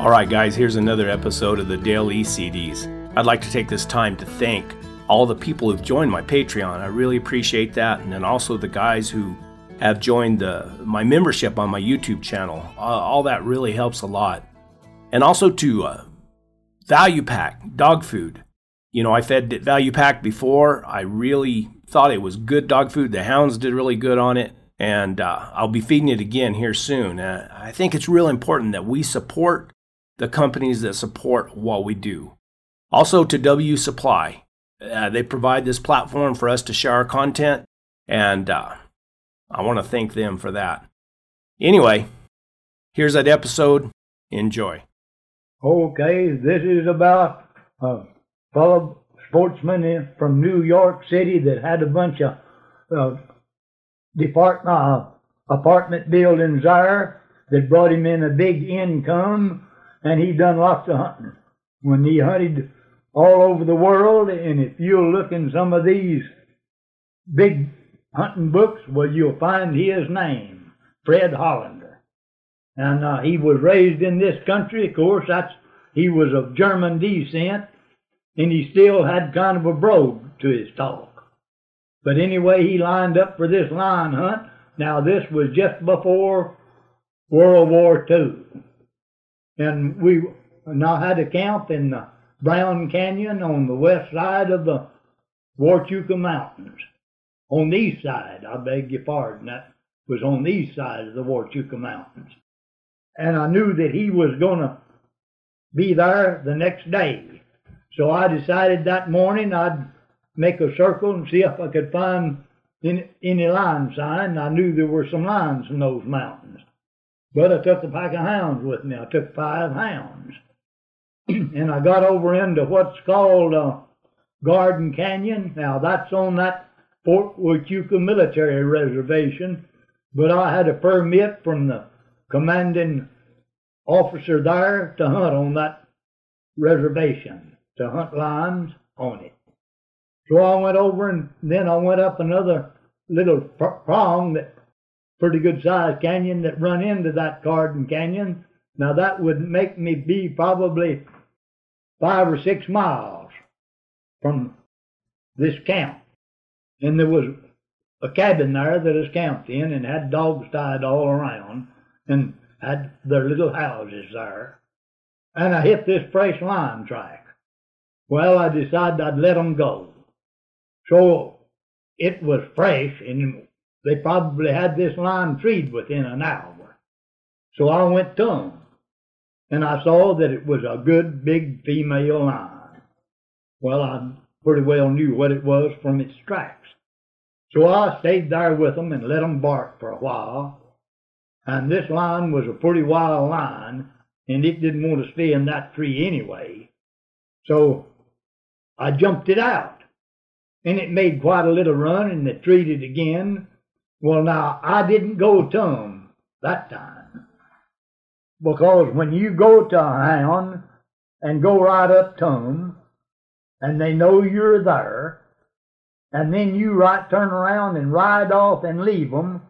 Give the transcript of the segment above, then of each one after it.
All right, guys, here's another episode of the E CDs. I'd like to take this time to thank all the people who've joined my Patreon. I really appreciate that. And then also the guys who have joined the, my membership on my YouTube channel. Uh, all that really helps a lot. And also to uh, Value Pack dog food. You know, I fed Value Pack before. I really thought it was good dog food. The hounds did really good on it. And uh, I'll be feeding it again here soon. Uh, I think it's real important that we support the companies that support what we do. Also to W Supply. Uh, they provide this platform for us to share our content, and uh, I want to thank them for that. Anyway, here's that episode. Enjoy. Okay, this is about a fellow sportsman from New York City that had a bunch of uh, depart, uh, apartment buildings there that brought him in a big income and he done lots of hunting. When he hunted all over the world, and if you'll look in some of these big hunting books, well, you'll find his name, Fred Hollander. And uh, he was raised in this country, of course. That's he was of German descent, and he still had kind of a brogue to his talk. But anyway, he lined up for this lion hunt. Now, this was just before World War II and we now had a camp in the Brown Canyon on the west side of the Huachuca Mountains. On the east side, I beg your pardon, that was on the east side of the Huachuca Mountains. And I knew that he was going to be there the next day. So I decided that morning I'd make a circle and see if I could find any, any lion sign. I knew there were some lions in those mountains. But I took a pack of hounds with me. I took five hounds. and I got over into what's called uh, Garden Canyon. Now, that's on that Fort Huachuca Military Reservation, but I had a permit from the commanding officer there to hunt on that reservation, to hunt lions on it. So I went over and then I went up another little prong that pretty good sized canyon that run into that Garden Canyon. Now that would make me be probably five or six miles from this camp. And there was a cabin there that is camped in and had dogs tied all around and had their little houses there. And I hit this fresh line track. Well, I decided I'd let them go. So it was fresh and they probably had this line treed within an hour. So I went to them, and I saw that it was a good big female lion. Well, I pretty well knew what it was from its tracks. So I stayed there with them and let them bark for a while. And this lion was a pretty wild lion, and it didn't want to stay in that tree anyway. So I jumped it out, and it made quite a little run, and it treed again, well, now, I didn't go to them that time. Because when you go to a hound and go right up to them, and they know you're there, and then you right turn around and ride off and leave them,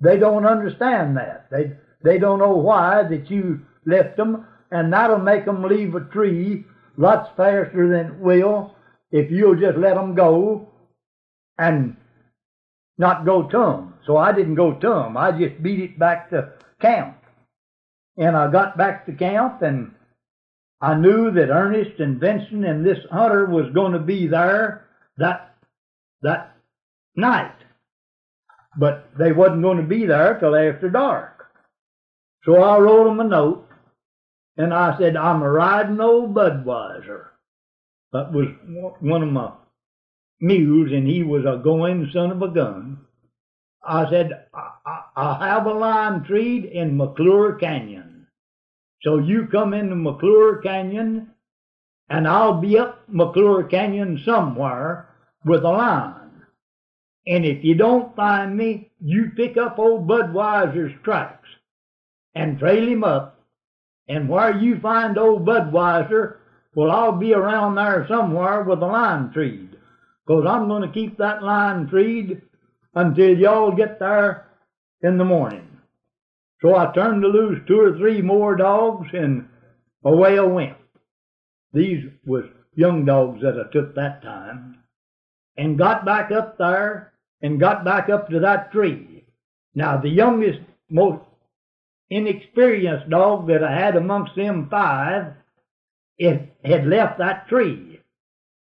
they don't understand that. They, they don't know why that you left them, and that'll make them leave a tree lots faster than it will if you'll just let them go and not go to them. So I didn't go to them. I just beat it back to camp. And I got back to camp and I knew that Ernest and Vincent and this hunter was going to be there that, that night. But they wasn't going to be there till after dark. So I wrote them a note and I said, I'm a riding old Budweiser. That was one of my mules and he was a going son of a gun. I said, I, I, have a lime tree in McClure Canyon. So you come into McClure Canyon and I'll be up McClure Canyon somewhere with a line. And if you don't find me, you pick up old Budweiser's tracks and trail him up. And where you find old Budweiser, well, I'll be around there somewhere with a lime tree because I'm going to keep that line treed until y'all get there in the morning. So I turned to loose two or three more dogs, and away I went. These was young dogs that I took that time, and got back up there and got back up to that tree. Now the youngest, most inexperienced dog that I had amongst them five, it had left that tree,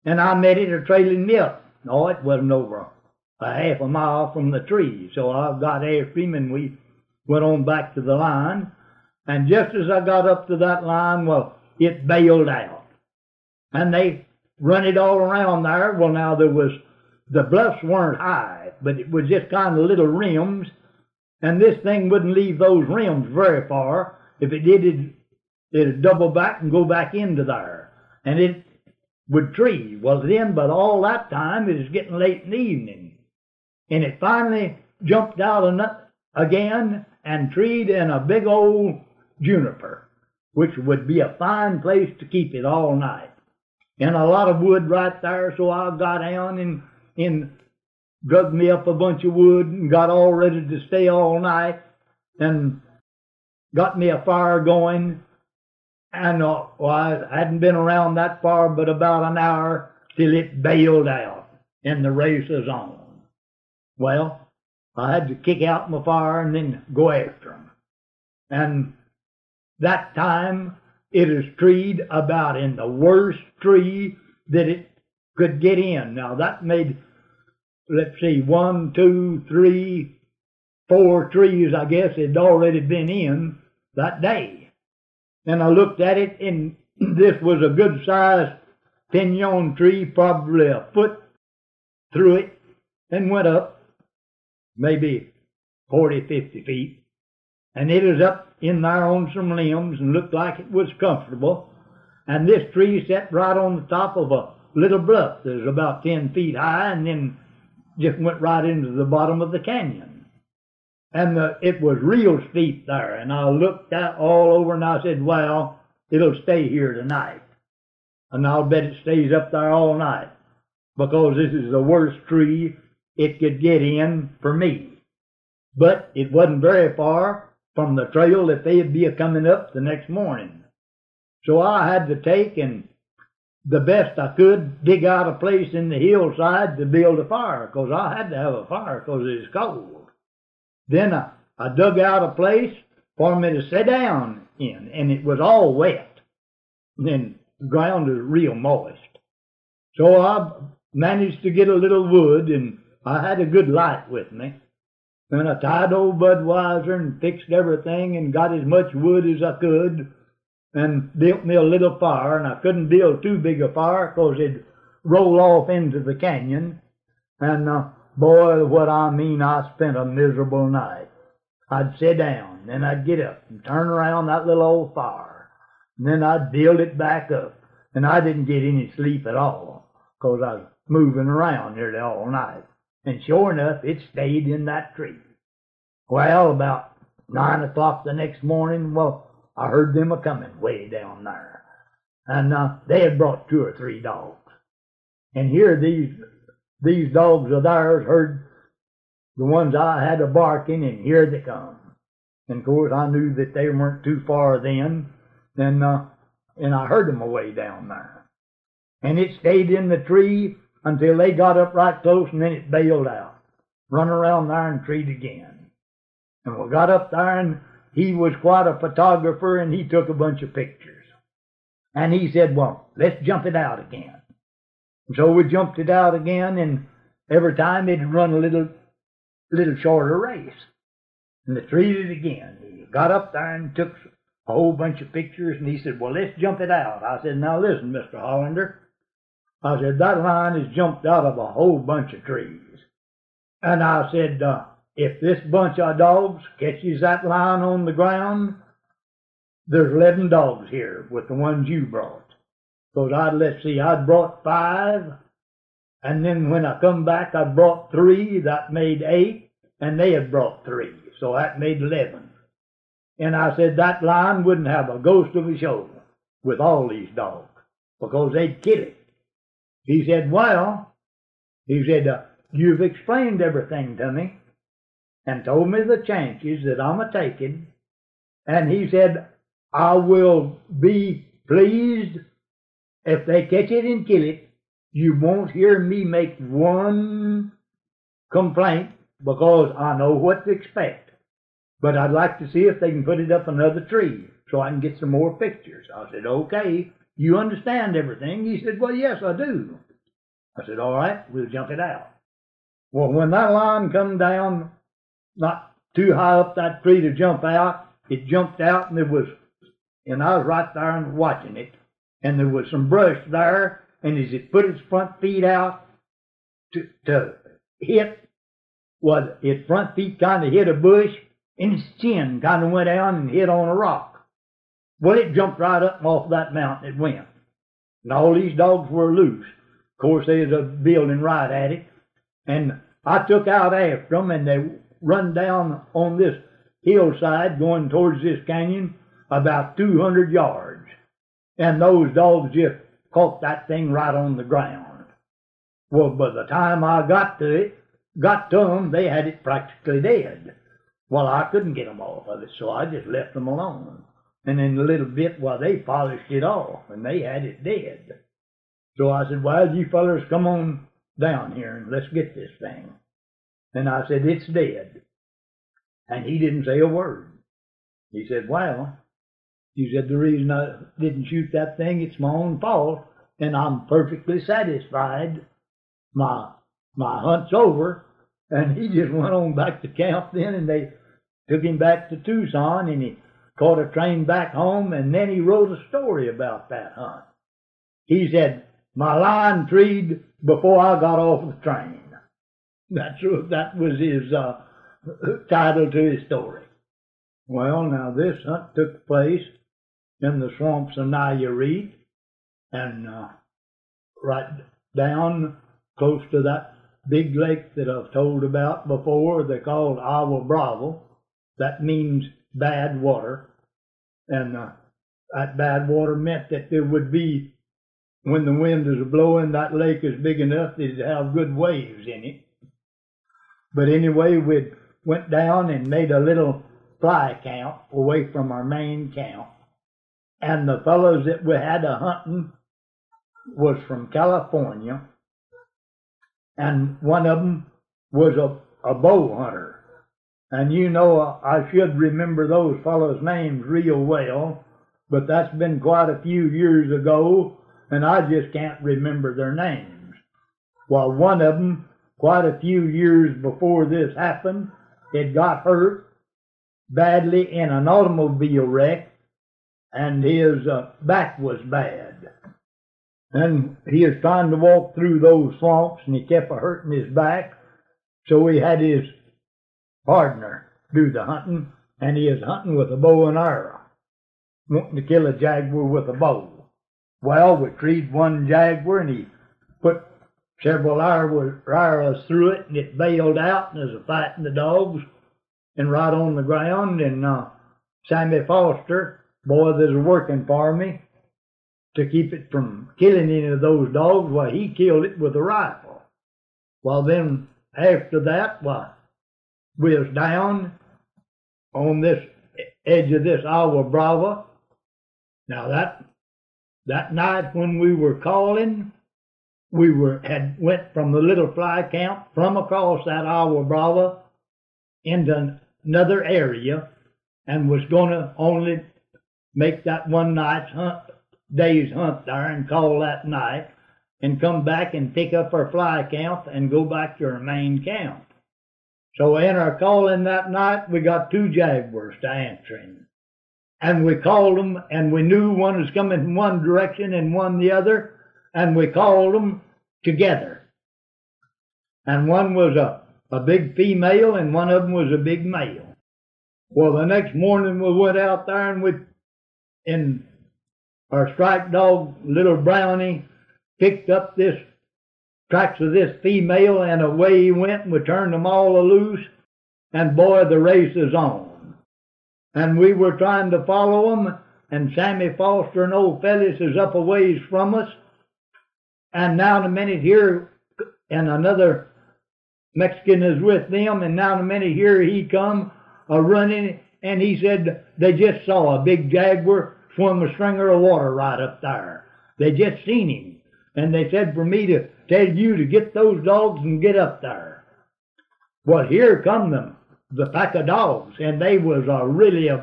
and I met it a trailing up. No, it wasn't over a half a mile from the tree, so I got him and we went on back to the line. And just as I got up to that line, well, it bailed out. And they run it all around there. Well, now there was, the bluffs weren't high, but it was just kind of little rims. And this thing wouldn't leave those rims very far. If it did, it'd, it'd double back and go back into there. And it would tree. Well, then, but all that time, it was getting late in the evening. And it finally jumped out again and treed in a big old juniper, which would be a fine place to keep it all night. And a lot of wood right there, so I got down and, and dug me up a bunch of wood and got all ready to stay all night and got me a fire going. And know, well, I hadn't been around that far but about an hour till it bailed out and the race was on. Well, I had to kick out my fire and then go after them. And that time it is treed about in the worst tree that it could get in. Now that made, let's see, one, two, three, four trees, I guess, had already been in that day. And I looked at it and this was a good sized pinon tree, probably a foot through it, and went up maybe 40, 50 feet. And it was up in there on some limbs and looked like it was comfortable. And this tree sat right on the top of a little bluff that was about 10 feet high and then just went right into the bottom of the canyon. And the, it was real steep there. And I looked out all over and I said, well, it'll stay here tonight. And I'll bet it stays up there all night because this is the worst tree it could get in for me. But it wasn't very far from the trail that they'd be coming up the next morning. So I had to take and the best I could dig out a place in the hillside to build a fire because I had to have a fire because it was cold. Then I, I dug out a place for me to sit down in and it was all wet. And then the ground was real moist. So I managed to get a little wood and I had a good light with me. And I tied old Budweiser and fixed everything and got as much wood as I could and built me a little fire. And I couldn't build too big a fire because it'd roll off into the canyon. And uh, boy, what I mean, I spent a miserable night. I'd sit down, then I'd get up and turn around that little old fire. And then I'd build it back up. And I didn't get any sleep at all because I was moving around nearly all night. And sure enough, it stayed in that tree. Well, about nine o'clock the next morning, well, I heard them a coming way down there. And uh, they had brought two or three dogs. And here these these dogs of theirs heard the ones I had a barking, and here they come. And of course, I knew that they weren't too far then, and uh, and I heard them away down there. And it stayed in the tree until they got up right close and then it bailed out. Run around there and treat again. And we got up there and he was quite a photographer and he took a bunch of pictures. And he said, well, let's jump it out again. So we jumped it out again and every time it'd run a little, little shorter race. And they treated it again. He got up there and took a whole bunch of pictures and he said, well, let's jump it out. I said, now listen, Mr. Hollander. I said, that line has jumped out of a whole bunch of trees. And I said, uh, if this bunch of dogs catches that line on the ground, there's 11 dogs here with the ones you brought. Because I'd, let's see, I'd brought five, and then when I come back, I brought three, that made eight, and they had brought three, so that made 11. And I said that lion wouldn't have a ghost of a show with all these dogs, because they'd kill it. He said, Well, he said, uh, You've explained everything to me and told me the chances that I'm a taking. And he said, I will be please, if they catch it and kill it, you won't hear me make one complaint because I know what to expect. But I'd like to see if they can put it up another tree so I can get some more pictures. I said, okay, you understand everything? He said, well, yes, I do. I said, all right, we'll jump it out. Well, when that line come down, not too high up that tree to jump out, it jumped out and it was, and I was right there and watching it, and there was some brush there, and as it put its front feet out to, to hit, well, its front feet kind of hit a bush, and its chin kind of went down and hit on a rock. Well, it jumped right up off that mountain. It went. And all these dogs were loose. Of course, they was a building right at it. And I took out after them, and they run down on this hillside going towards this canyon about 200 yards. And those dogs just caught that thing right on the ground. Well, by the time I got to it, got to them, they had it practically dead. Well, I couldn't get them off of it, so I just left them alone. And in a little bit, well, they polished it off, and they had it dead. So I said, well, you fellers come on down here and let's get this thing. And I said, it's dead. And he didn't say a word. He said, well, he said, the reason I didn't shoot that thing, it's my own fault, and I'm perfectly satisfied. My, my hunt's over. And he just went on back to camp then, and they took him back to Tucson, and he caught a train back home, and then he wrote a story about that hunt. He said, my line treed before I got off the train. That's that was his uh, title to his story. Well, now this hunt took place in the swamps of Nayarit and uh, right down close to that big lake that I've told about before. They called Agua Brava. That means bad water, and uh, that bad water meant that there would be when the wind is blowing, that lake is big enough that it'd have good waves in it. But anyway, we went down and made a little fly camp away from our main camp. And the fellows that we had a hunting was from California. And one of them was a, a bow hunter. And you know, I should remember those fellows' names real well, but that's been quite a few years ago and I just can't remember their names. Well, one of them, quite a few years before this happened, had got hurt badly in an automobile wreck, and his uh, back was bad. And he was trying to walk through those swamps, and he kept a hurting his back, so he had his partner do the hunting, and he was hunting with a bow and arrow, wanting to kill a jaguar with a bow. Well, we treed one jaguar and he put several arrows through it and it bailed out and a fighting the dogs and right on the ground and uh, Sammy Foster, boy that's working for me, to keep it from killing any of those dogs, well, he killed it with a rifle. Well, then after that, well, we was down on this edge of this Agua Brava. Now that that night when we were calling, we were had went from the little fly camp from across that Agua Brava into another area and was going to only make that one night's hunt, day's hunt there and call that night and come back and pick up our fly camp and go back to our main camp. So in our calling that night, we got two jaguars to answering and we called them and we knew one was coming from one direction and one the other and we called them together. And one was a, a big female and one of them was a big male. Well, the next morning we went out there and we, in our strike dog, little brownie, picked up this tracks of this female and away he went and we turned them all loose and boy, the race is on and we were trying to follow them, and Sammy Foster and old Fellis is up a ways from us. And now in a minute here, and another Mexican is with them, and now in a minute here he come a running, and he said they just saw a big jaguar swim a stringer of water right up there. They just seen him. And they said for me to tell you to get those dogs and get up there. Well, here come them, the pack of dogs, and they was uh, really uh,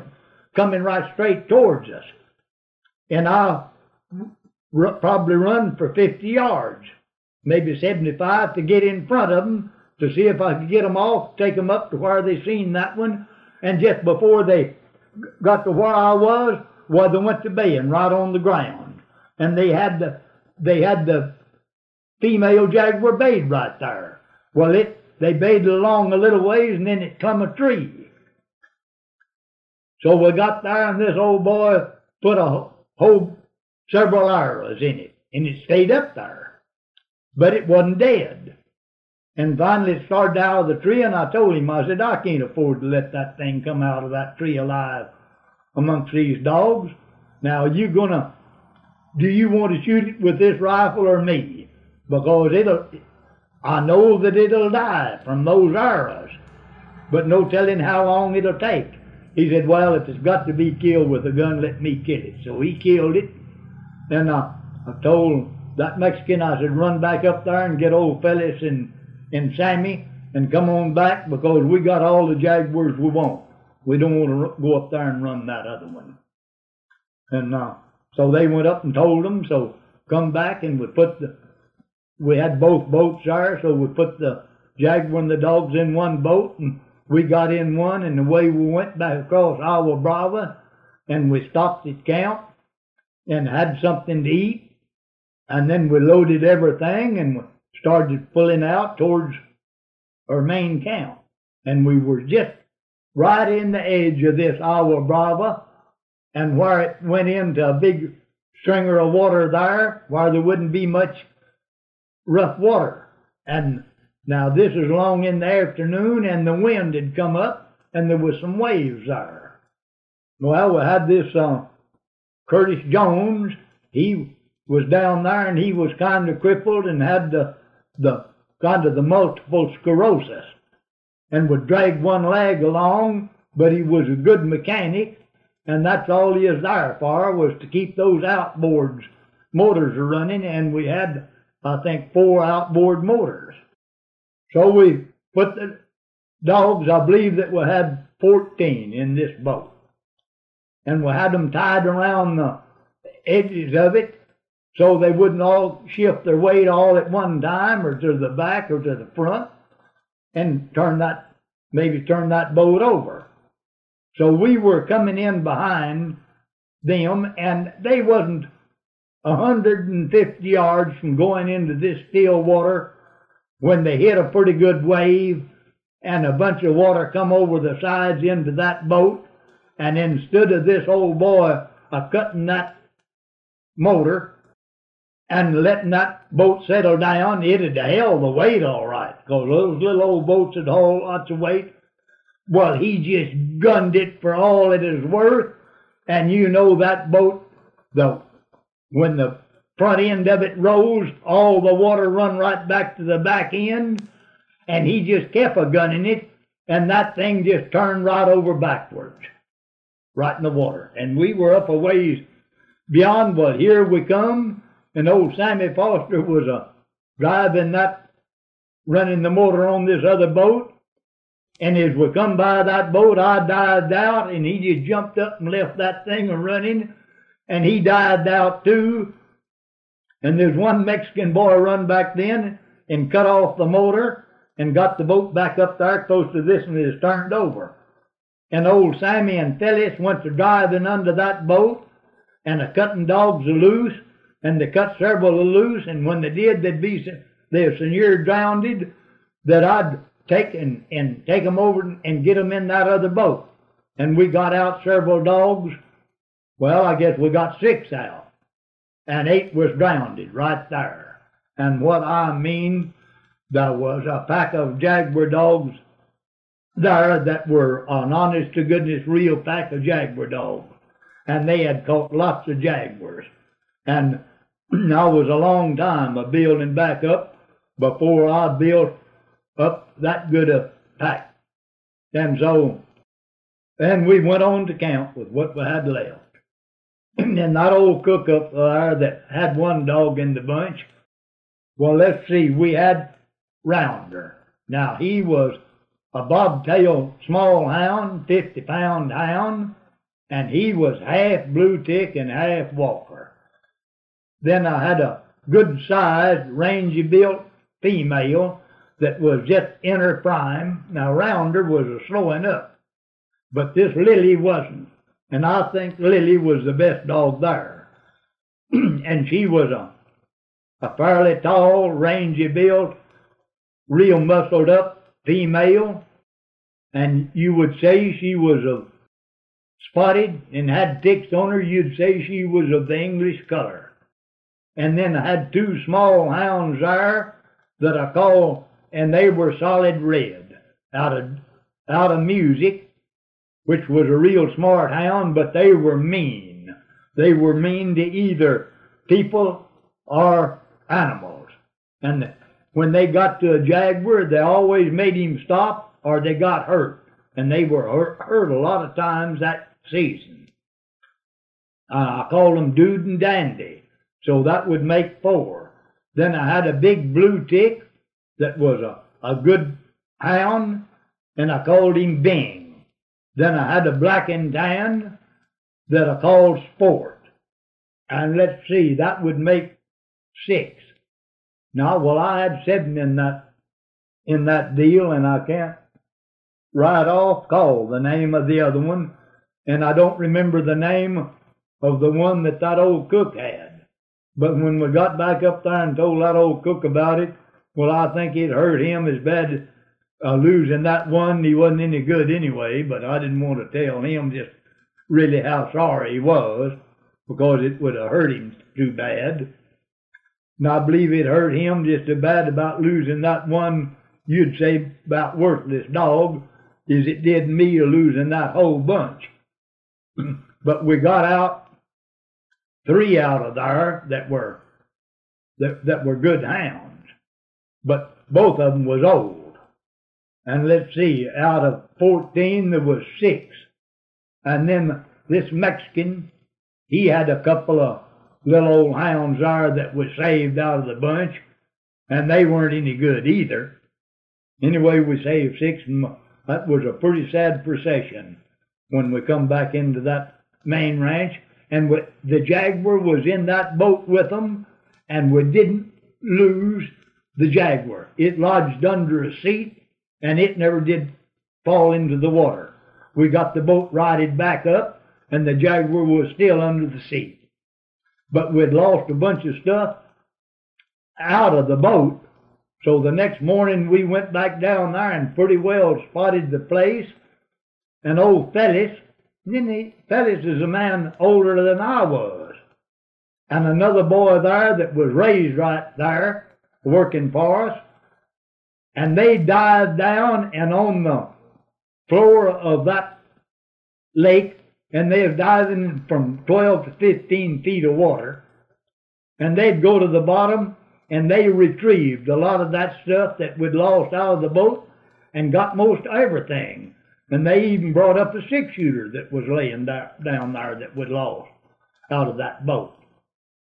coming right straight towards us. And I r- probably run for 50 yards, maybe 75 to get in front of them to see if I could get them off, take them up to where they seen that one. And just before they got to where I was, well, they went to baying right on the ground. And they had the, they had the female jaguar bayed right there. Well, it, they bayed along a little ways and then it come a tree. So we got there and this old boy put a whole several arrows in it and it stayed up there. But it wasn't dead. And finally it started out of the tree and I told him, I said, I can't afford to let that thing come out of that tree alive amongst these dogs. Now you gonna, do you want to shoot it with this rifle or me? Because it'll, I know that it'll die from those arrows, but no telling how long it'll take. He said, well, if it's got to be killed with a gun, let me kill it. So he killed it. Then I, I told that Mexican, I said, run back up there and get old Phyllis and, and Sammy and come on back because we got all the jaguars we want. We don't want to go up there and run that other one. And uh, so they went up and told them. So come back and we put the, we had both boats there. So we put the jaguar and the dogs in one boat and we got in one and away we went back across Agua Brava and we stopped at camp and had something to eat. And then we loaded everything and started pulling out towards our main camp. And we were just right in the edge of this Agua Brava, and where it went into a big stringer of water there, where there wouldn't be much rough water. And now this is long in the afternoon, and the wind had come up, and there was some waves there. Well, we had this uh, Curtis Jones. He was down there, and he was kind of crippled and had the the kind of the multiple sclerosis and would drag one leg along, but he was a good mechanic, and that's all he was there for was to keep those outboards motors running, and we had, I think, four outboard motors. So we put the dogs, I believe that we had 14 in this boat. And we had them tied around the edges of it so they wouldn't all shift their weight all at one time or to the back or to the front and turn that, maybe turn that boat over. So we were coming in behind them and they wasn't 150 yards from going into this still water when they hit a pretty good wave and a bunch of water come over the sides into that boat and instead of this old boy a cutting that motor and letting that boat settle down, it'd held the weight all right, because those little old boats had hauled lots of weight. Well, he just gunned it for all it is worth, and you know that boat, the when the front end of it rose, all the water run right back to the back end, and he just kept a gunning it, and that thing just turned right over backwards, right in the water. And we were up a ways beyond, but here we come, and old Sammy Foster was a driving that, running the motor on this other boat. And as we come by that boat, I dived out, and he just jumped up and left that thing a running, and he dived out too. And there's one Mexican boy run back then and cut off the motor and got the boat back up there close to this, and it is turned over. And old Sammy and Phyllis went to driving under that boat, and a cutting dogs loose, and they cut several loose, and when they did, they'd be they're so near drowned that I'd take and, and take them over and get them in that other boat. And we got out several dogs. Well, I guess we got six out, and eight was drowned right there. And what I mean, there was a pack of jaguar dogs there that were an honest to goodness real pack of jaguar dogs, and they had caught lots of jaguars. And I was a long time a building back up before I built up that good a pack. And so, then we went on to camp with what we had left. and that old cook up there that had one dog in the bunch, well, let's see, we had Rounder. Now, he was a bobtail small hound, 50 pound hound, and he was half blue tick and half walker. Then I had a good sized, rangy built female that was just in her prime. Now, Rounder was a slowing up, but this Lily wasn't. And I think Lily was the best dog there. and she was a, a fairly tall, rangy built, real muscled up female. And you would say she was a spotted and had ticks on her. You'd say she was of the English color. And then I had two small hounds there that I call, and they were solid red out of out of music which was a real smart hound, but they were mean. They were mean to either people or animals. And when they got to a jaguar, they always made him stop or they got hurt. And they were hurt, hurt a lot of times that season. Uh, I called them Dude and Dandy. So that would make four. Then I had a big blue tick that was a, a good hound, and I called him Bing. Then I had a black and tan that I called sport. And let's see, that would make six. Now, well, I had seven in that, in that deal and I can't right off call the name of the other one. And I don't remember the name of the one that that old cook had. But when we got back up there and told that old cook about it, well, I think it hurt him as bad uh, losing that one, he wasn't any good anyway, but I didn't want to tell him just really how sorry he was because it would have hurt him too bad. And I believe it hurt him just as bad about losing that one, you'd say, about worthless dog, as it did me losing that whole bunch. but we got out three out of there that were that, that were good hounds, but both of them was old. And let's see, out of 14, there was six. And then this Mexican, he had a couple of little old hounds there that was saved out of the bunch, and they weren't any good either. Anyway, we saved six, and that was a pretty sad procession when we come back into that main ranch. And the Jaguar was in that boat with them, and we didn't lose the Jaguar. It lodged under a seat, and it never did fall into the water. We got the boat righted back up, and the Jaguar was still under the seat. But we'd lost a bunch of stuff out of the boat, so the next morning we went back down there and pretty well spotted the place. And old Fellis, Fellis is a man older than I was, and another boy there that was raised right there working for us. And they dived down and on the floor of that lake, and they was diving from 12 to 15 feet of water, and they'd go to the bottom and they retrieved a lot of that stuff that we'd lost out of the boat and got most everything. And they even brought up a six shooter that was laying down there that we'd lost out of that boat.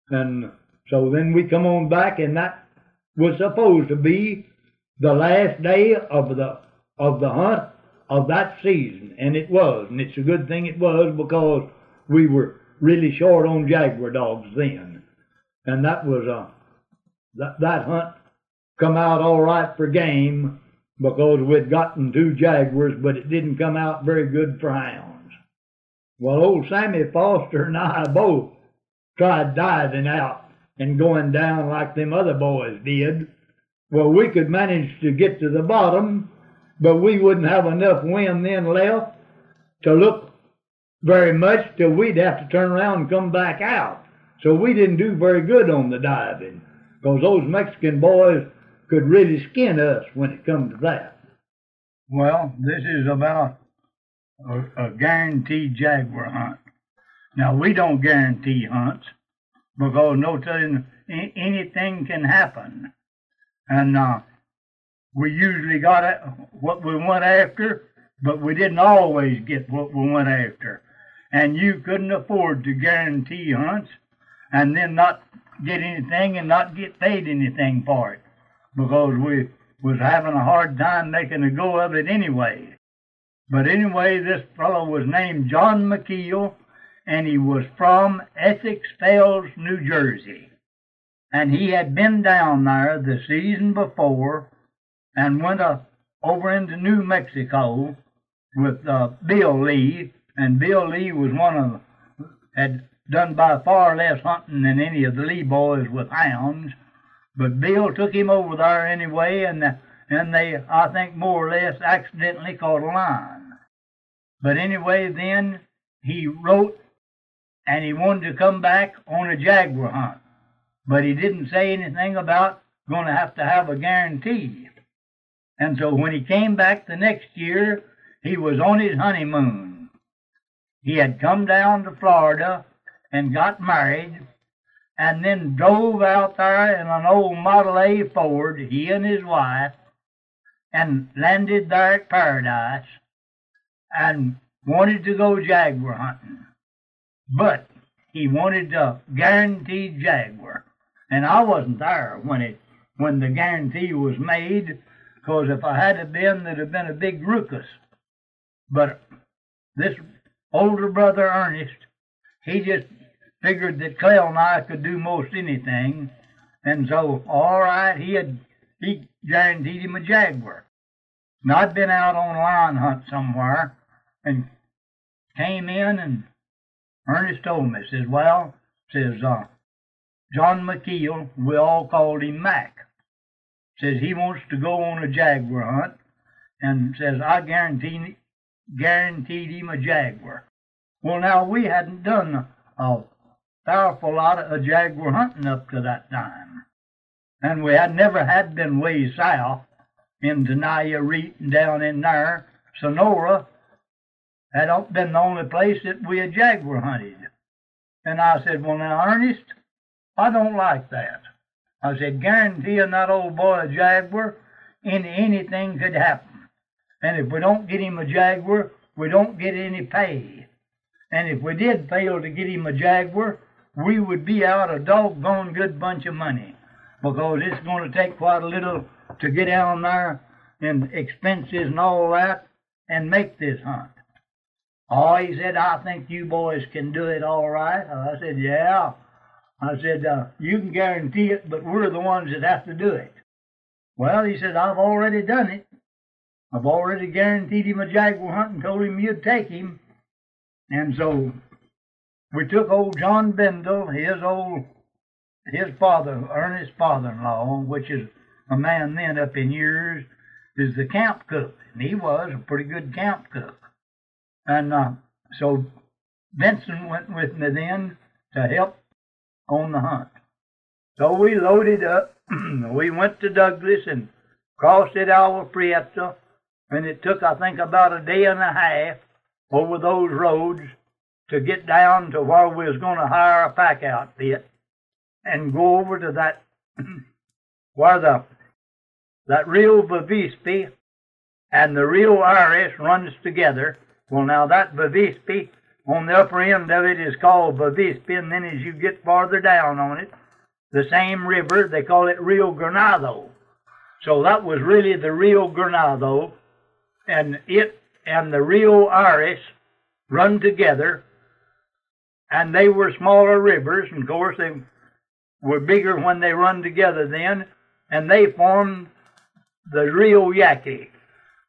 And so then we come on back, and that was supposed to be the last day of the of the hunt of that season, and it was, and it's a good thing it was because we were really short on jaguar dogs then, and that was a uh, that that hunt come out all right for game because we'd gotten two jaguars, but it didn't come out very good for hounds. Well, old Sammy Foster and I both tried diving out and going down like them other boys did well, we could manage to get to the bottom, but we wouldn't have enough wind then left to look very much till we'd have to turn around and come back out. So we didn't do very good on the diving because those Mexican boys could really skin us when it come to that. Well, this is about a, a guaranteed jaguar hunt. Now we don't guarantee hunts because no telling anything can happen and uh, we usually got what we went after, but we didn't always get what we went after. and you couldn't afford to guarantee hunts and then not get anything and not get paid anything for it because we was having a hard time making a go of it anyway. But anyway, this fellow was named John McKeel, and he was from Essex Fells, New Jersey. And he had been down there the season before and went uh, over into New Mexico with uh, Bill Lee, and Bill Lee was one of had done by far less hunting than any of the Lee boys with hounds. But Bill took him over there anyway, and and they, I think, more or less accidentally caught a lion. But anyway, then he wrote, and he wanted to come back on a jaguar hunt, but he didn't say anything about going to have to have a guarantee. And so when he came back the next year, he was on his honeymoon. He had come down to Florida and got married and then drove out there in an old Model A Ford, he and his wife, and landed there at Paradise and wanted to go jaguar hunting. But he wanted a guaranteed jaguar. And I wasn't there when it when the guarantee was made, because if I had been, there'd have been a big ruckus. But this older brother Ernest, he just figured that Clell and I could do most anything, and so all right, he had he guaranteed him a jaguar. Now I'd been out on a lion hunt somewhere, and came in, and Ernest told me, says, well, says uh, John McKeel, we all called him Mac, says he wants to go on a jaguar hunt, and says I guarantee guaranteed him a jaguar. Well, now we hadn't done a powerful lot of jaguar hunting up to that time. And we had never had been way south in Tenaya, Reet, and down in there. Sonora had been the only place that we had jaguar hunted. And I said, well, now, Ernest, I don't like that. I said, guaranteeing that old boy a jaguar, any, anything could happen. And if we don't get him a jaguar, we don't get any pay. And if we did fail to get him a jaguar, we would be out a doggone good bunch of money because it's going to take quite a little to get down there and expenses and all that and make this hunt. Oh, he said, I think you boys can do it all right. I said, yeah. I said, uh, you can guarantee it, but we're the ones that have to do it. Well, he said, I've already done it. I've already guaranteed him a jaguar hunt and told him you'd take him. And so we took old John Bendel, his old, his father, Ernest's father-in-law, which is a man then up in years, is the camp cook. And he was a pretty good camp cook. And uh, so Benson went with me then to help on the hunt. So we loaded up. we went to Douglas and crossed at Agua Prieta, and it took, I think, about a day and a half over those roads to get down to where we was going to hire a pack outfit and go over to that where the that Rio Bavispe and the Rio Aros runs together. Well, now that Bavispe on the upper end of it is called Bavispe, and then as you get farther down on it, the same river they call it Rio Granado. So that was really the Rio Granado, and it and the Rio Aros run together and they were smaller rivers, and of course they were bigger when they run together then, and they formed the Rio Yaqui,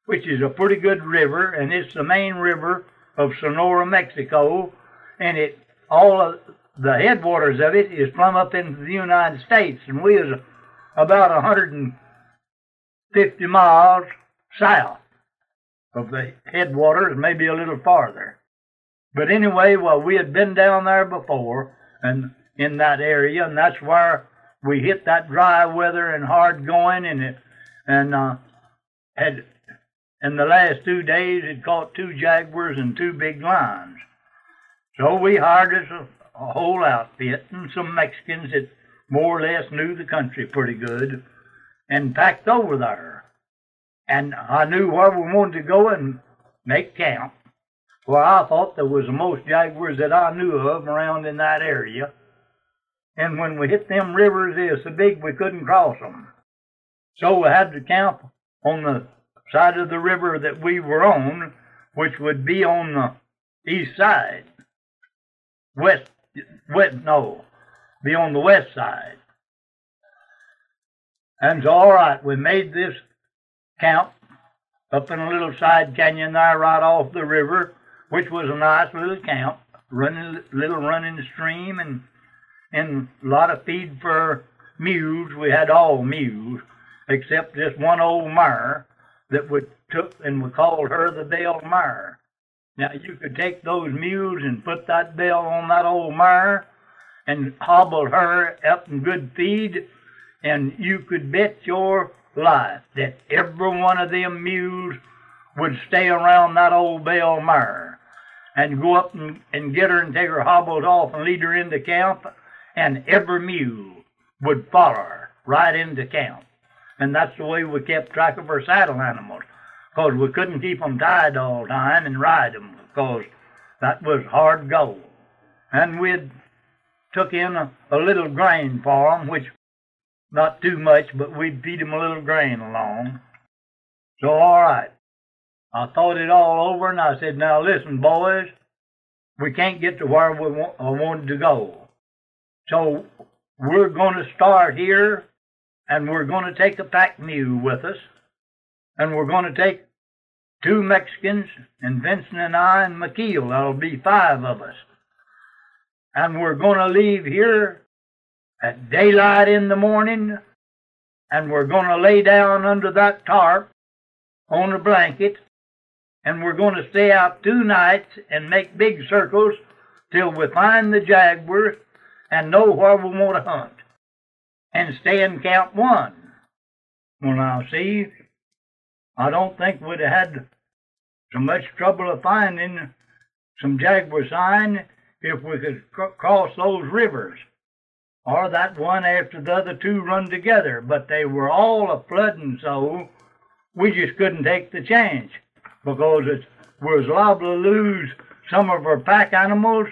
which is a pretty good river, and it's the main river of Sonora, Mexico, and it all of the headwaters of it is from up into the United States, and we is about 150 miles south of the headwaters, maybe a little farther. But anyway, well, we had been down there before and in that area, and that's where we hit that dry weather and hard going, and it, and uh, had in the last two days had caught two jaguars and two big lions. So we hired us a, a whole outfit and some Mexicans that more or less knew the country pretty good, and packed over there. And I knew where we wanted to go and make camp. Well, I thought there was the most jaguars that I knew of around in that area. And when we hit them rivers, they were so big we couldn't cross them. So we had to camp on the side of the river that we were on, which would be on the east side. West, west, no, be on the west side. And so, all right, we made this camp up in a little side canyon there right off the river, which was a nice little camp, running little running stream and and a lot of feed for mules. We had all mules except this one old mare that we took and we called her the bell mare. Now you could take those mules and put that bell on that old mare and hobble her up in good feed, and you could bet your life that every one of them mules would stay around that old bell mare and go up and, and get her and take her hobbled off and lead her into camp, and every mule would follow her right into camp. And that's the way we kept track of our saddle animals, because we couldn't keep them tied all the time and ride them, because that was hard go. And we'd took in a, a little grain for them, which not too much, but we'd feed them a little grain along. So, all right. I thought it all over, and I said, now listen, boys, we can't get to where we I wanted to go. So we're going to start here, and we're going to take a pack mule with us, and we're going to take two Mexicans, and Vincent and I and McKeel. That'll be five of us. And we're going to leave here at daylight in the morning, and we're going to lay down under that tarp on a blanket, and we're going to stay out two nights and make big circles till we find the jaguar and know where we want to hunt, and stay in Camp One. Well, now, see, I don't think we'd have had so much trouble of finding some jaguar sign if we could cr- cross those rivers or that one after the other two run together, but they were all a flooding so we just couldn't take the chance because it was liable to lose some of our pack animals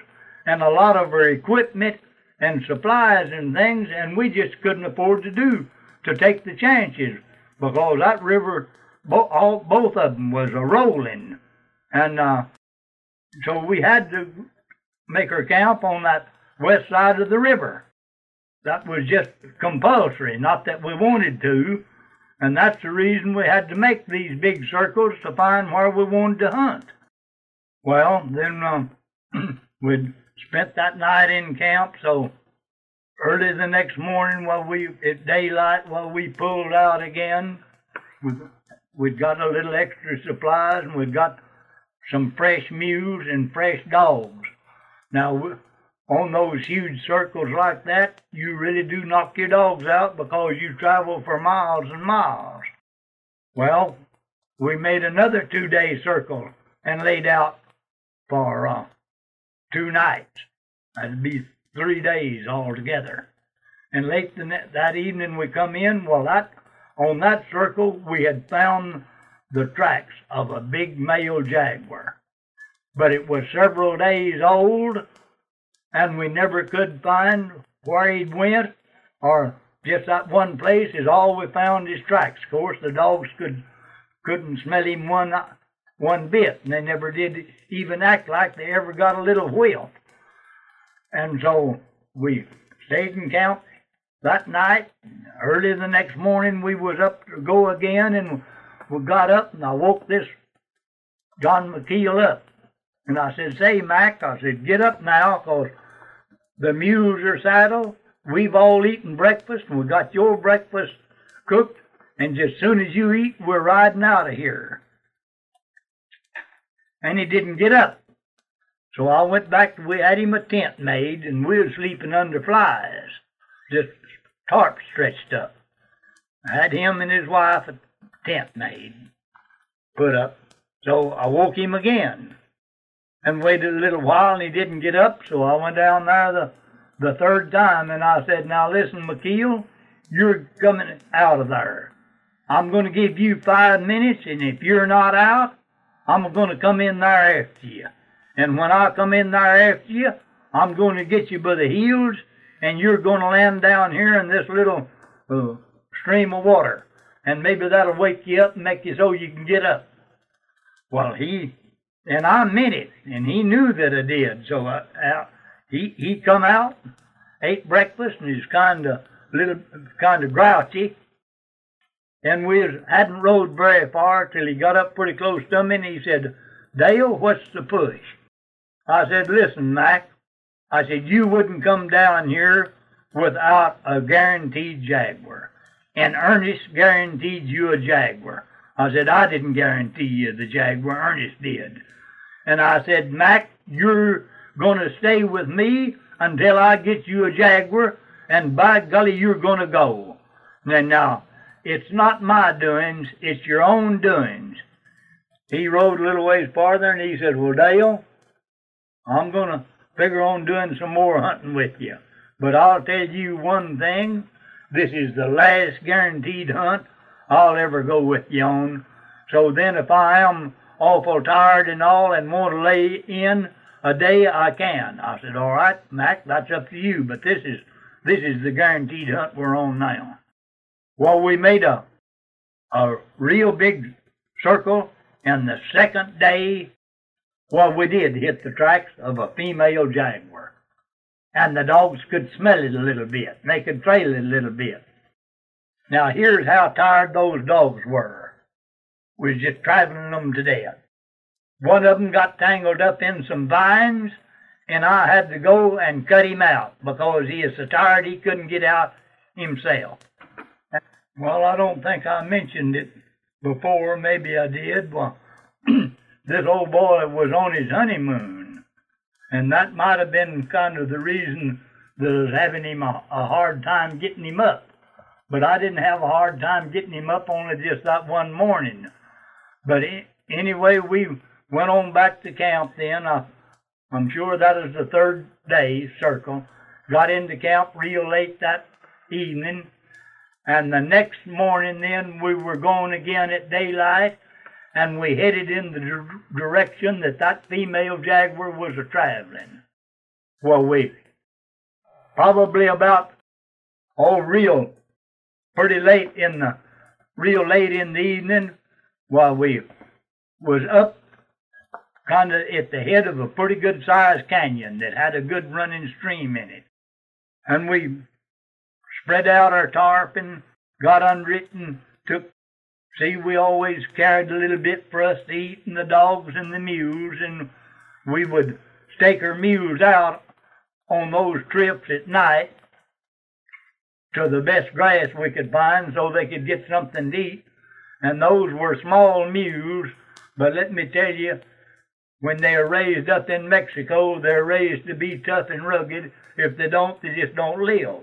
and a lot of our equipment and supplies and things, and we just couldn't afford to do to take the chances because that river, bo- all, both of them was a rolling, and uh, so we had to make our camp on that west side of the river. That was just compulsory, not that we wanted to. And that's the reason we had to make these big circles to find where we wanted to hunt. Well, then um, we'd spent that night in camp, so early the next morning, while we at daylight, while we pulled out again, we, we'd got a little extra supplies, and we'd got some fresh mules and fresh dogs. Now, on those huge circles like that, you really do knock your dogs out because you travel for miles and miles. Well, we made another two day circle and laid out for uh, two nights. That'd be three days altogether. And late the that evening we come in, well, that on that circle we had found the tracks of a big male jaguar. But it was several days old and we never could find where he'd went, or just that one place is all we found his tracks. Of course, the dogs could couldn't smell him one one bit, and they never did even act like they ever got a little whiff. And so we stayed in camp that night. Early the next morning, we was up to go again, and we got up, and I woke this John McKeel up. And I said, say, Mac, I said, get up now, 'cause the mules are saddled. We've all eaten breakfast, and we got your breakfast cooked. And just soon as you eat, we're riding out of here. And he didn't get up. So I went back, we had him a tent made, and we were sleeping under flies, just tarp stretched up. I had him and his wife a tent made, put up. So I woke him again and waited a little while and he didn't get up, so I went down there the, the third time and I said, Now listen, McKeel, you're coming out of there. I'm going to give you five minutes, and if you're not out, I'm going to come in there after you. And when I come in there after you, I'm going to get you by the heels, and you're going to land down here in this little uh, stream of water. And maybe that'll wake you up and make you so you can get up. Well, he, and I meant it, and he knew that I did. So I, uh, he, he come out, ate breakfast, and he's kind of little, kind of grouchy. And we hadn't rode very far till he got up pretty close to me, and he said, Dale, what's the push? I said, listen, Mac. I said, you wouldn't come down here without a guaranteed Jaguar. And Ernest guaranteed you a Jaguar. I said, I didn't guarantee you the Jaguar. Ernest did. And I said, Mac, you're going to stay with me until I get you a Jaguar, and by golly, you're going to go. And now, it's not my doings, it's your own doings. He rode a little ways farther and he said, Well, Dale, I'm going to figure on doing some more hunting with you. But I'll tell you one thing this is the last guaranteed hunt I'll ever go with you on. So then, if I am awful tired and all and want to lay in a day, I can. I said, All right, Mac, that's up to you, but this is this is the guaranteed hunt we're on now. Well, we made a a real big circle, and the second day well, we did hit the tracks of a female jaguar. And the dogs could smell it a little bit. And they could trail it a little bit. Now, here's how tired those dogs were. We was just traveling them to death. One of them got tangled up in some vines, and I had to go and cut him out because he is so tired he couldn't get out himself. Well, I don't think I mentioned it before. Maybe I did. Well, this old boy was on his honeymoon, and that might have been kind of the reason that was having him a, a hard time getting him up. But I didn't have a hard time getting him up only just that one morning. But anyway, we went on back to camp then. I, I'm sure that was the third day circle. Got into camp real late that evening. And the next morning then we were going again at daylight and we headed in the direction that that female jaguar was a traveling. Well, we probably about oh real pretty late in the real late in the evening while we was up kind of at the head of a pretty good sized canyon that had a good running stream in it. And we spread out our tarp and got under it and took See, we always carried a little bit for us to eat and the dogs and the mules, and we would stake our mules out on those trips at night to the best grass we could find so they could get something to eat. And those were small mules, but let me tell you, when they are raised up in Mexico, they're raised to be tough and rugged. If they don't, they just don't live.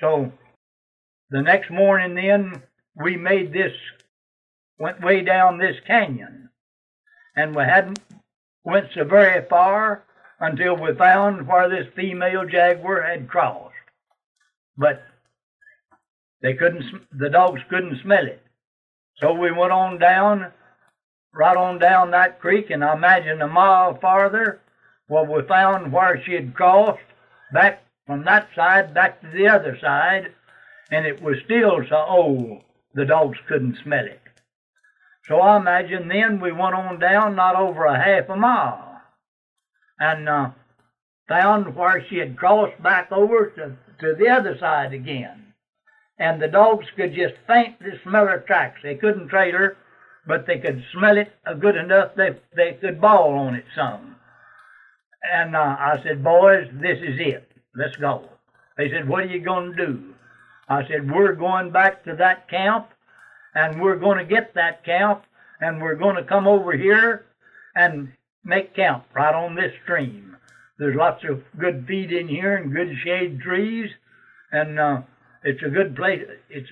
So the next morning, then, we made this went way down this canyon. And we hadn't went so very far until we found where this female jaguar had crossed. But they couldn't, the dogs couldn't smell it. So we went on down, right on down that creek, and I imagine a mile farther, well, we found where she had crossed back from that side back to the other side, and it was still so old the dogs couldn't smell it. So I imagine then we went on down not over a half a mile and uh, found where she had crossed back over to, to the other side again. And the dogs could just faintly smell her tracks. They couldn't trail her, but they could smell it good enough they, they could bawl on it some. And uh, I said, boys, this is it. Let's go. They said, what are you going to do? I said, we're going back to that camp and we're going to get that camp, and we're going to come over here and make camp right on this stream. There's lots of good feed in here and good shade trees, and uh, it's a good place. It's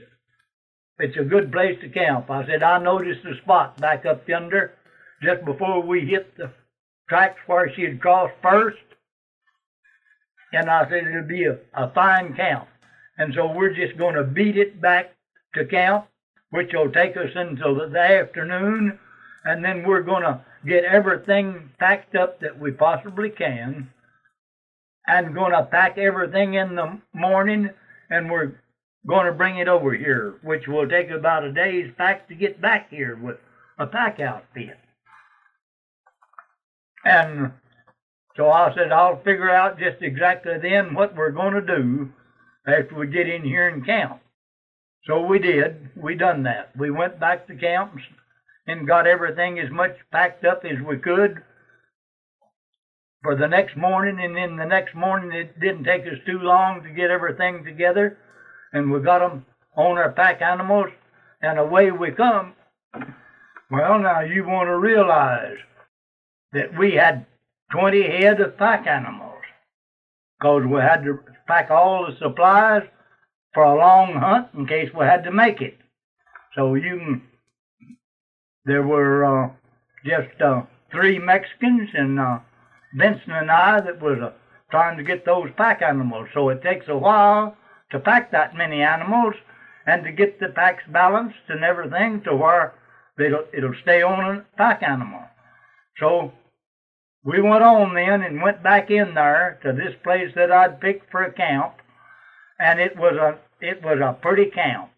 it's a good place to camp. I said I noticed a spot back up yonder, just before we hit the tracks where she had crossed first, and I said it'll be a, a fine camp. And so we're just going to beat it back to camp which will take us until the afternoon, and then we're going to get everything packed up that we possibly can, and going to pack everything in the morning, and we're going to bring it over here, which will take about a day's pack to get back here with a pack outfit. And so I said, I'll figure out just exactly then what we're going to do after we get in here and camp. So we did. We done that. We went back to camp and got everything as much packed up as we could for the next morning. And then the next morning, it didn't take us too long to get everything together. And we got them on our pack animals, and away we come. Well, now you want to realize that we had 20 head of pack animals because we had to pack all the supplies for a long hunt in case we had to make it. So you can, there were uh, just uh, three Mexicans and uh, Benson and I that was uh, trying to get those pack animals. So it takes a while to pack that many animals and to get the packs balanced and everything to where it'll, it'll stay on a pack animal. So we went on then and went back in there to this place that I'd picked for a camp, and it was a it was a pretty camp.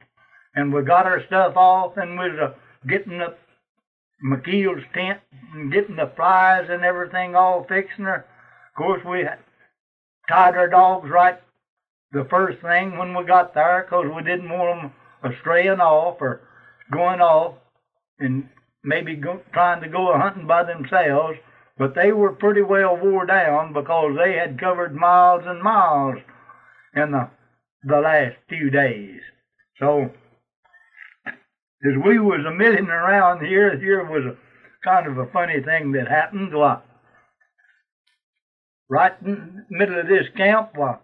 And we got our stuff off and was uh, getting the McKeel's tent and getting the flies and everything all fixed. And of course, we tied our dogs right the first thing when we got there because we didn't want them straying off or going off and maybe go, trying to go hunting by themselves. But they were pretty well wore down because they had covered miles and miles in the the last few days. So, as we was a milling around here, here was a kind of a funny thing that happened. Well, right in the middle of this camp, well,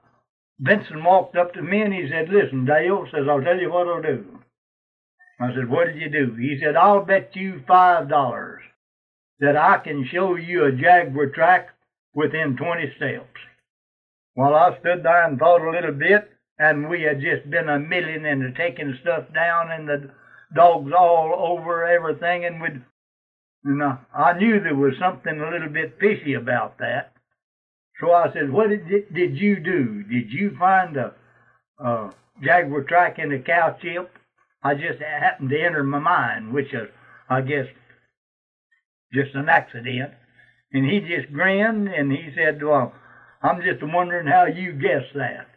Benson walked up to me and he said, Listen, Dale, says, I'll tell you what I'll do. I said, What did you do? He said, I'll bet you five dollars that I can show you a jaguar track within 20 steps. Well, I stood there and thought a little bit, and we had just been a milling and taking stuff down, in the dogs all over everything, and we'd, you know, I knew there was something a little bit fishy about that. So I said, "What did did you do? Did you find a, a jaguar track in a cow chip?" I just happened to enter my mind, which is, I guess, just an accident. And he just grinned and he said, Well, I'm just wondering how you guessed that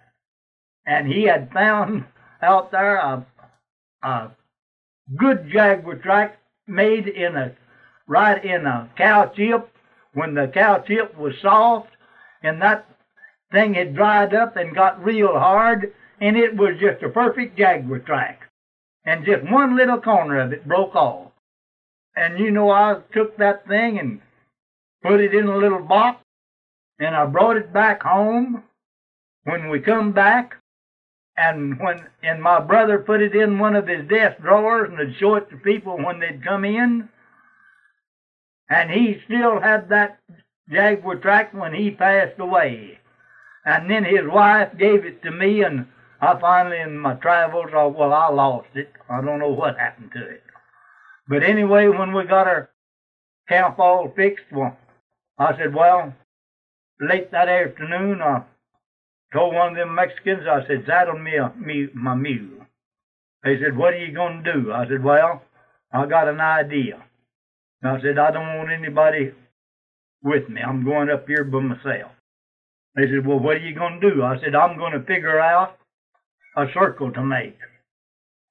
and he had found out there a, a good jaguar track made in a right in a cow chip. When the cow chip was soft and that thing had dried up and got real hard and it was just a perfect jaguar track and just one little corner of it broke off. And you know i took that thing and put it in a little box and i brought it back home. When we come back and when and my brother put it in one of his desk drawers and would show it to people when they'd come in. And he still had that Jaguar track when he passed away. And then his wife gave it to me, and I finally, in my travels, I, well, I lost it. I don't know what happened to it. But anyway, when we got our camp all fixed, well, I said, well, late that afternoon, I Told one of them Mexicans, I said, saddle me, a, me my mule. They said, what are you going to do? I said, well, I got an idea. I said, I don't want anybody with me. I'm going up here by myself. They said, well, what are you going to do? I said, I'm going to figure out a circle to make.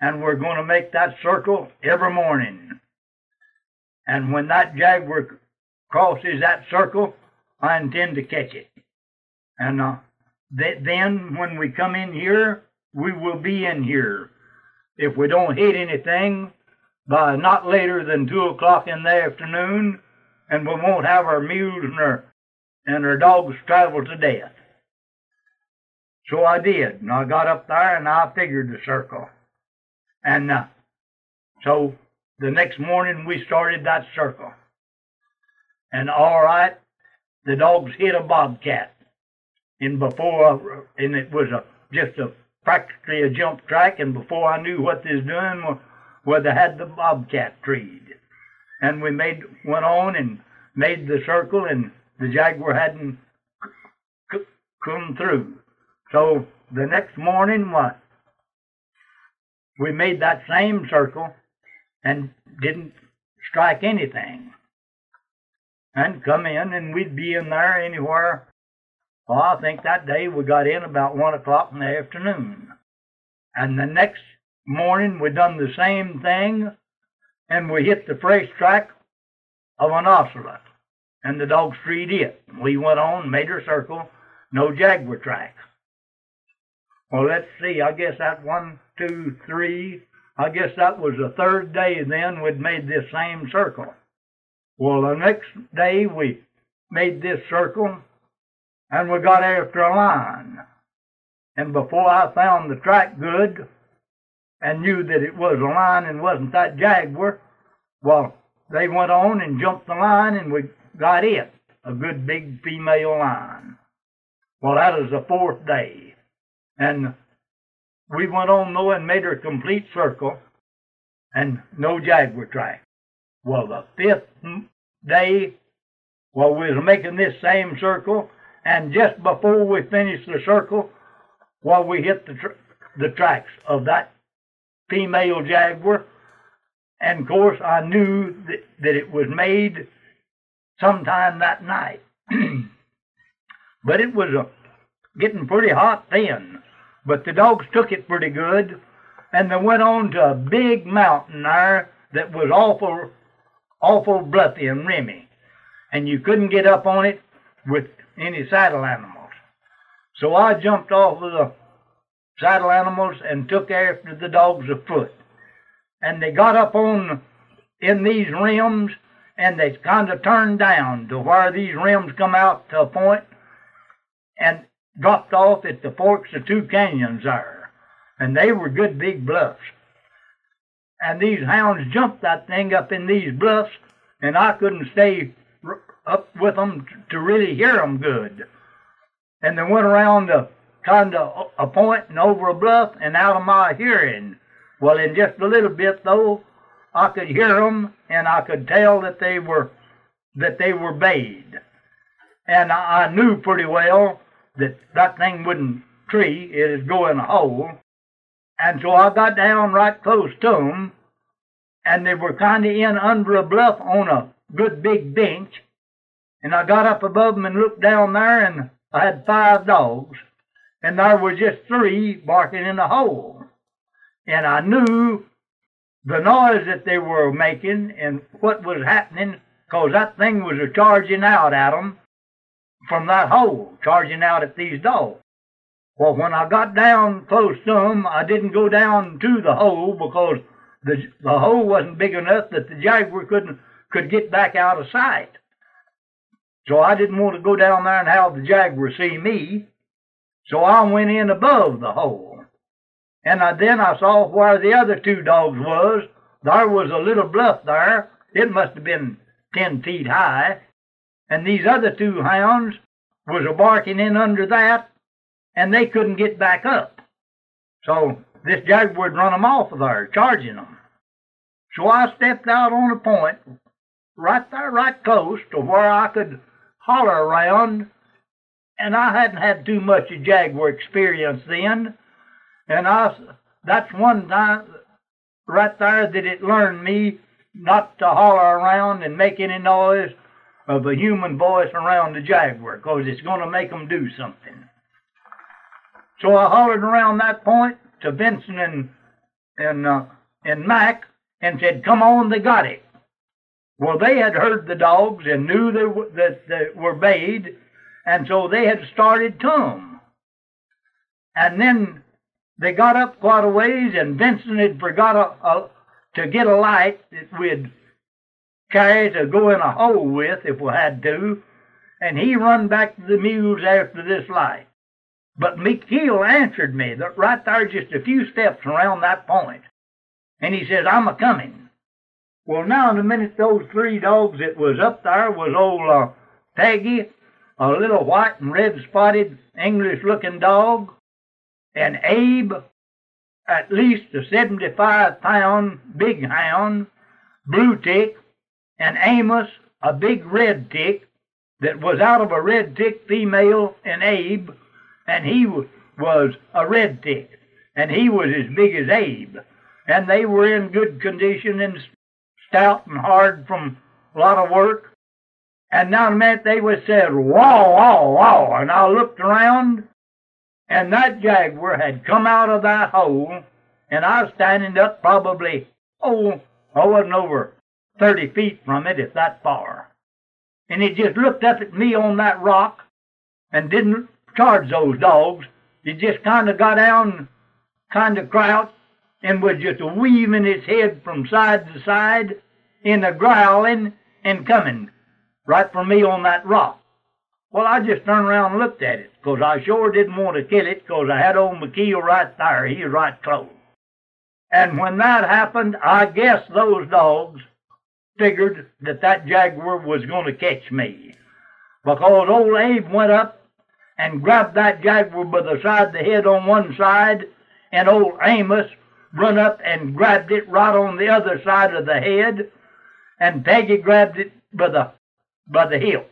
And we're going to make that circle every morning. And when that jaguar crosses that circle, I intend to catch it. And uh, that then when we come in here, we will be in here. If we don't hit anything by not later than two o'clock in the afternoon, and we won't have our mules and our and our dogs travel to death. So I did, and I got up there and I figured the circle, and uh, so the next morning we started that circle, and all right, the dogs hit a bobcat and before and it was a just a practically a jump track and before I knew what they was doing well they had the bobcat treed and we made went on and made the circle, and the jaguar hadn't come through. So the next morning, what? We made that same circle and didn't strike anything. And come in, and we'd be in there anywhere. Well, I think that day we got in about one o'clock in the afternoon. And the next morning we done the same thing, and we hit the fresh track of an ocelot, and the dogs treed it. We went on, made our circle, no jaguar track. Well, let's see. I guess that one, two, three. I guess that was the third day then we'd made this same circle. Well, the next day we made this circle and we got after a line. And before I found the track good and knew that it was a line and wasn't that jaguar, well, they went on and jumped the line and we got it, a good big female line. Well, that was the fourth day. And we went on though and made her complete circle and no jaguar track. Well, the fifth day, well, we was making this same circle and just before we finished the circle, well, we hit the, the tracks of that female jaguar. And of course, I knew that, that it was made sometime that night. but it was uh, getting pretty hot then. But the dogs took it pretty good, and they went on to a big mountain there that was awful, awful bluffy and rimy, and you couldn't get up on it with any saddle animals. So I jumped off of the saddle animals and took after the dogs afoot. And they got up on in these rims and they kind of turned down to where these rims come out to a point and dropped off at the forks of two canyons there. And they were good big bluffs. And these hounds jumped that thing up in these bluffs, and I couldn't stay up with them to really hear them good. And they went around the kind of a point and over a bluff and out of my hearing. Well, in just a little bit though, I could hear them and I could tell that they were that they were bayed. And I, I knew pretty well that that thing wouldn't tree; it'd go in a hole. And so I got down right close to them, and they were kind of in under a bluff on a good big bench. And I got up above them and looked down there, and I had five dogs, and there were just three barking in the hole. And I knew the noise that they were making and what was happening, 'cause that thing was a charging out at them from that hole, charging out at these dogs. Well, when I got down close to them, I didn't go down to the hole because the the hole wasn't big enough that the jaguar couldn't could get back out of sight. So I didn't want to go down there and have the jaguar see me. So I went in above the hole. And I, then I saw where the other two dogs was. There was a little bluff there. It must have been ten feet high. And these other two hounds was a barking in under that, and they couldn't get back up. So this jaguar would run them off of there, charging them. So I stepped out on a point, right there, right close to where I could holler around, and I hadn't had too much of jaguar experience then, and I that's one time right there that it learned me not to holler around and make any noise of a human voice around the jaguar, 'cause it's going to make 'em do something. So I hollered around that point to Vincent and and uh, and Mac and said, "Come on, they got it." Well, they had heard the dogs and knew that they were bayed, and so they had started 'em. And then they got up quite a ways, and Vincent had forgot a, a, to get a light that we'd carry to go in a hole with if we had to, and he run back to the mules after this light. But McKeel answered me that right there, just a few steps around that point, and he says, "I'm a coming." Well, now in a minute, those three dogs that was up there was old uh, Peggy, a little white and red spotted English-looking dog, and Abe, at least a 75 pound big hound, blue tick, and Amos, a big red tick, that was out of a red tick female, and Abe, and he was a red tick, and he was as big as Abe, and they were in good condition and stout and hard from a lot of work. And now minute they was said, wow, wow, wow, and I looked around, and that jaguar had come out of that hole, and I was standing up probably, oh, I wasn't over 30 feet from it, if that far. And he just looked up at me on that rock and didn't charge those dogs. He just kind of got down, kind of crouched, and was just weaving his head from side to side in a growling and coming right for me on that rock. Well, I just turned around and looked at it, 'cause I sure didn't want to kill it, 'cause I had old McKeel right there. He was right close. And when that happened, I guess those dogs figured that that jaguar was going to catch me. Because old Abe went up and grabbed that jaguar by the side of the head on one side, and old Amos run up and grabbed it right on the other side of the head, and Peggy grabbed it by the by the heel.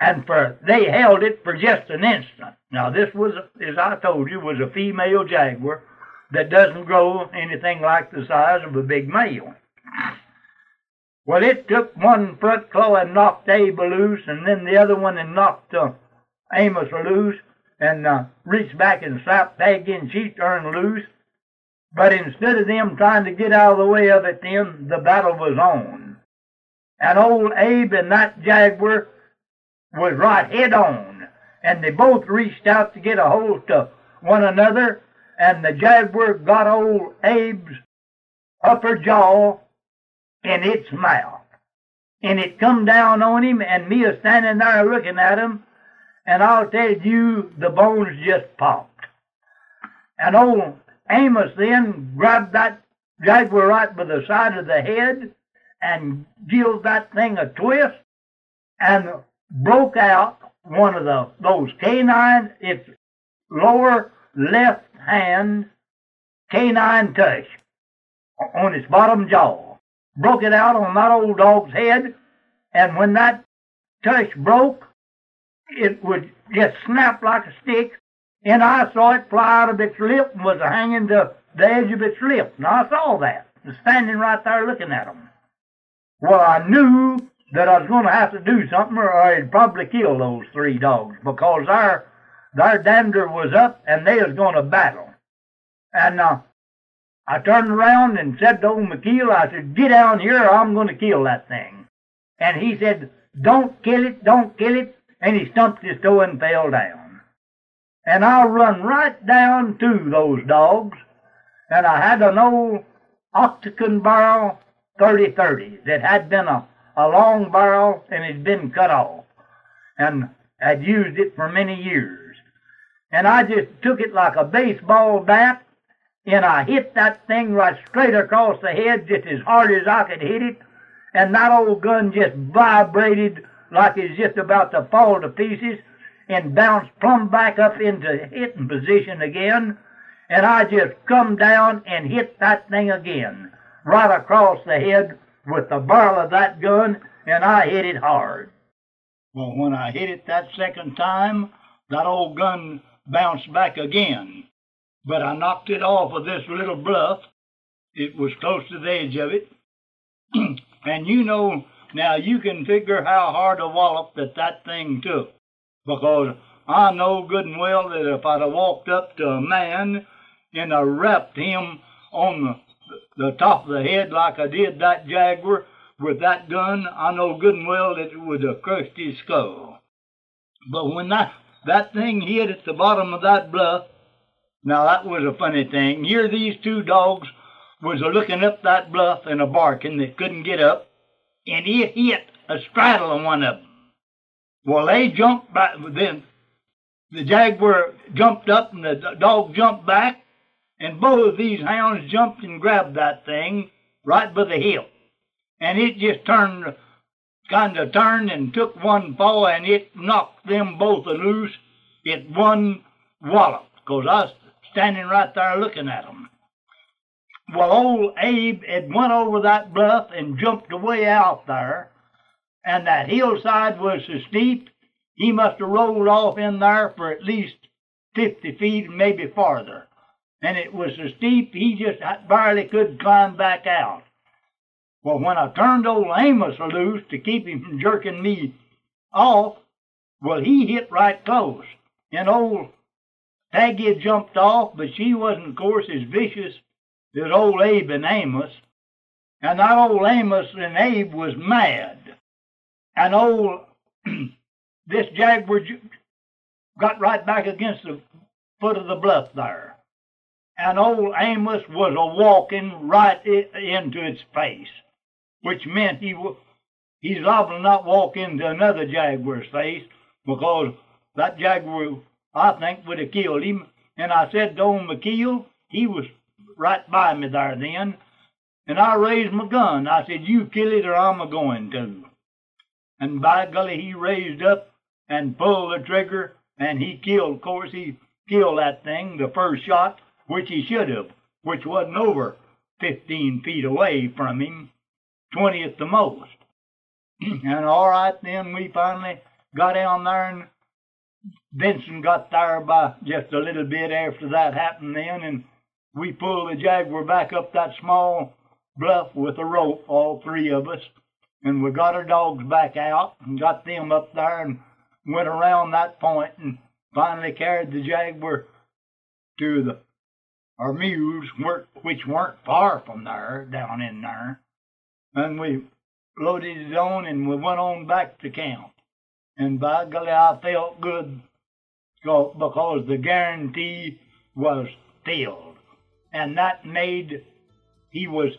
And for they held it for just an instant. Now this was, as I told you, was a female jaguar that doesn't grow anything like the size of a big male. Well, it took one front claw and knocked Abe loose, and then the other one and knocked uh, Amos loose, and uh, reached back and slapped Peggy, and she turned loose. But instead of them trying to get out of the way of it, then the battle was on. And old Abe and that jaguar was right head on, and they both reached out to get a hold of one another, and the jaguar got old Abe's upper jaw in its mouth. And it come down on him, and me a standing there looking at him, and I'll tell you, the bones just popped. And old Amos then grabbed that jaguar right by the side of the head and gave that thing a twist and broke out one of the those canine, its lower left hand canine tush on its bottom jaw. Broke it out on that old dog's head, and when that tush broke, it would just snap like a stick, and I saw it fly out of its lip and was hanging to the edge of its lip. And I saw that, and standing right there looking at them. Well, I knew that I was going to have to do something or I'd probably kill those three dogs because their, their dander was up and they was going to battle. And uh, I turned around and said to old McKeel, I said, get down here or I'm going to kill that thing. And he said, don't kill it, don't kill it. And he stumped his toe and fell down. And I run right down to those dogs. And I had an old octagon barrel 30-30 that had been a, a long barrel and had been cut off. And had used it for many years. And I just took it like a baseball bat and I hit that thing right straight across the head just as hard as I could hit it, and that old gun just vibrated like it's just about to fall to pieces and bounced plumb back up into hitting position again, and I just come down and hit that thing again, right across the head with the barrel of that gun, and I hit it hard. Well, when I hit it that second time, that old gun bounced back again but I knocked it off of this little bluff. It was close to the edge of it. and you know, now you can figure how hard a wallop that that thing took. Because I know good and well that if I'd have walked up to a man and I rapped him on the, the top of the head like I did that jaguar with that gun, I know good and well that it would have crushed his skull. But when that, that thing hit at the bottom of that bluff, now that was a funny thing. Here these two dogs was a looking up that bluff and a barking that couldn't get up, and it hit a straddle on one of them. Well, they jumped back. Then the jaguar jumped up and the dog jumped back, and both of these hounds jumped and grabbed that thing right by the hip, and it just turned, kind of turned and took one paw, and it knocked them both loose. It one wallop, cause I was standing right there looking at them. Well, old Abe had went over that bluff and jumped away out there, and that hillside was so steep, he must have rolled off in there for at least 50 feet, maybe farther. And it was so steep, he just barely could climb back out. Well, when I turned old Amos loose to keep him from jerking me off, well, he hit right close. And old Peggy jumped off, but she wasn't, of course, as vicious as old Abe and Amos. And that old Amos and Abe was mad. And old, this jaguar got right back against the foot of the bluff there. And old Amos was a walking right into its face, which meant he he's liable to not walk into another jaguar's face because that jaguar I think, would have killed him. And I said to old McKeel, he was right by me there then, and I raised my gun. I said, You kill it or I'm a going to. And by golly, he raised up and pulled the trigger, and he killed, of course, he killed that thing, the first shot, which he should have, which wasn't over 15 feet away from him, 20 at the most. and all right, then we finally got down there and Benson got there by just a little bit after that happened then, and we pulled the Jaguar back up that small bluff with a rope, all three of us, and we got our dogs back out and got them up there and went around that point and finally carried the Jaguar to the our mules, which weren't far from there, down in there, and we loaded it on and we went on back to camp. And by golly, I felt good because the guarantee was filled. And that made, he was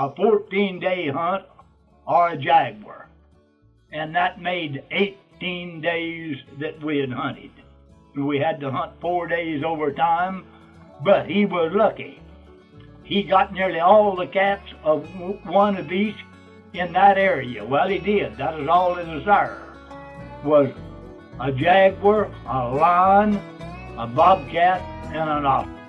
a 14 day hunt or a jaguar. And that made 18 days that we had hunted. We had to hunt four days over time, but he was lucky. He got nearly all the cats of one of each in that area. Well, he did. That is all was there. Was a jaguar, a lion, a bobcat, and an otter.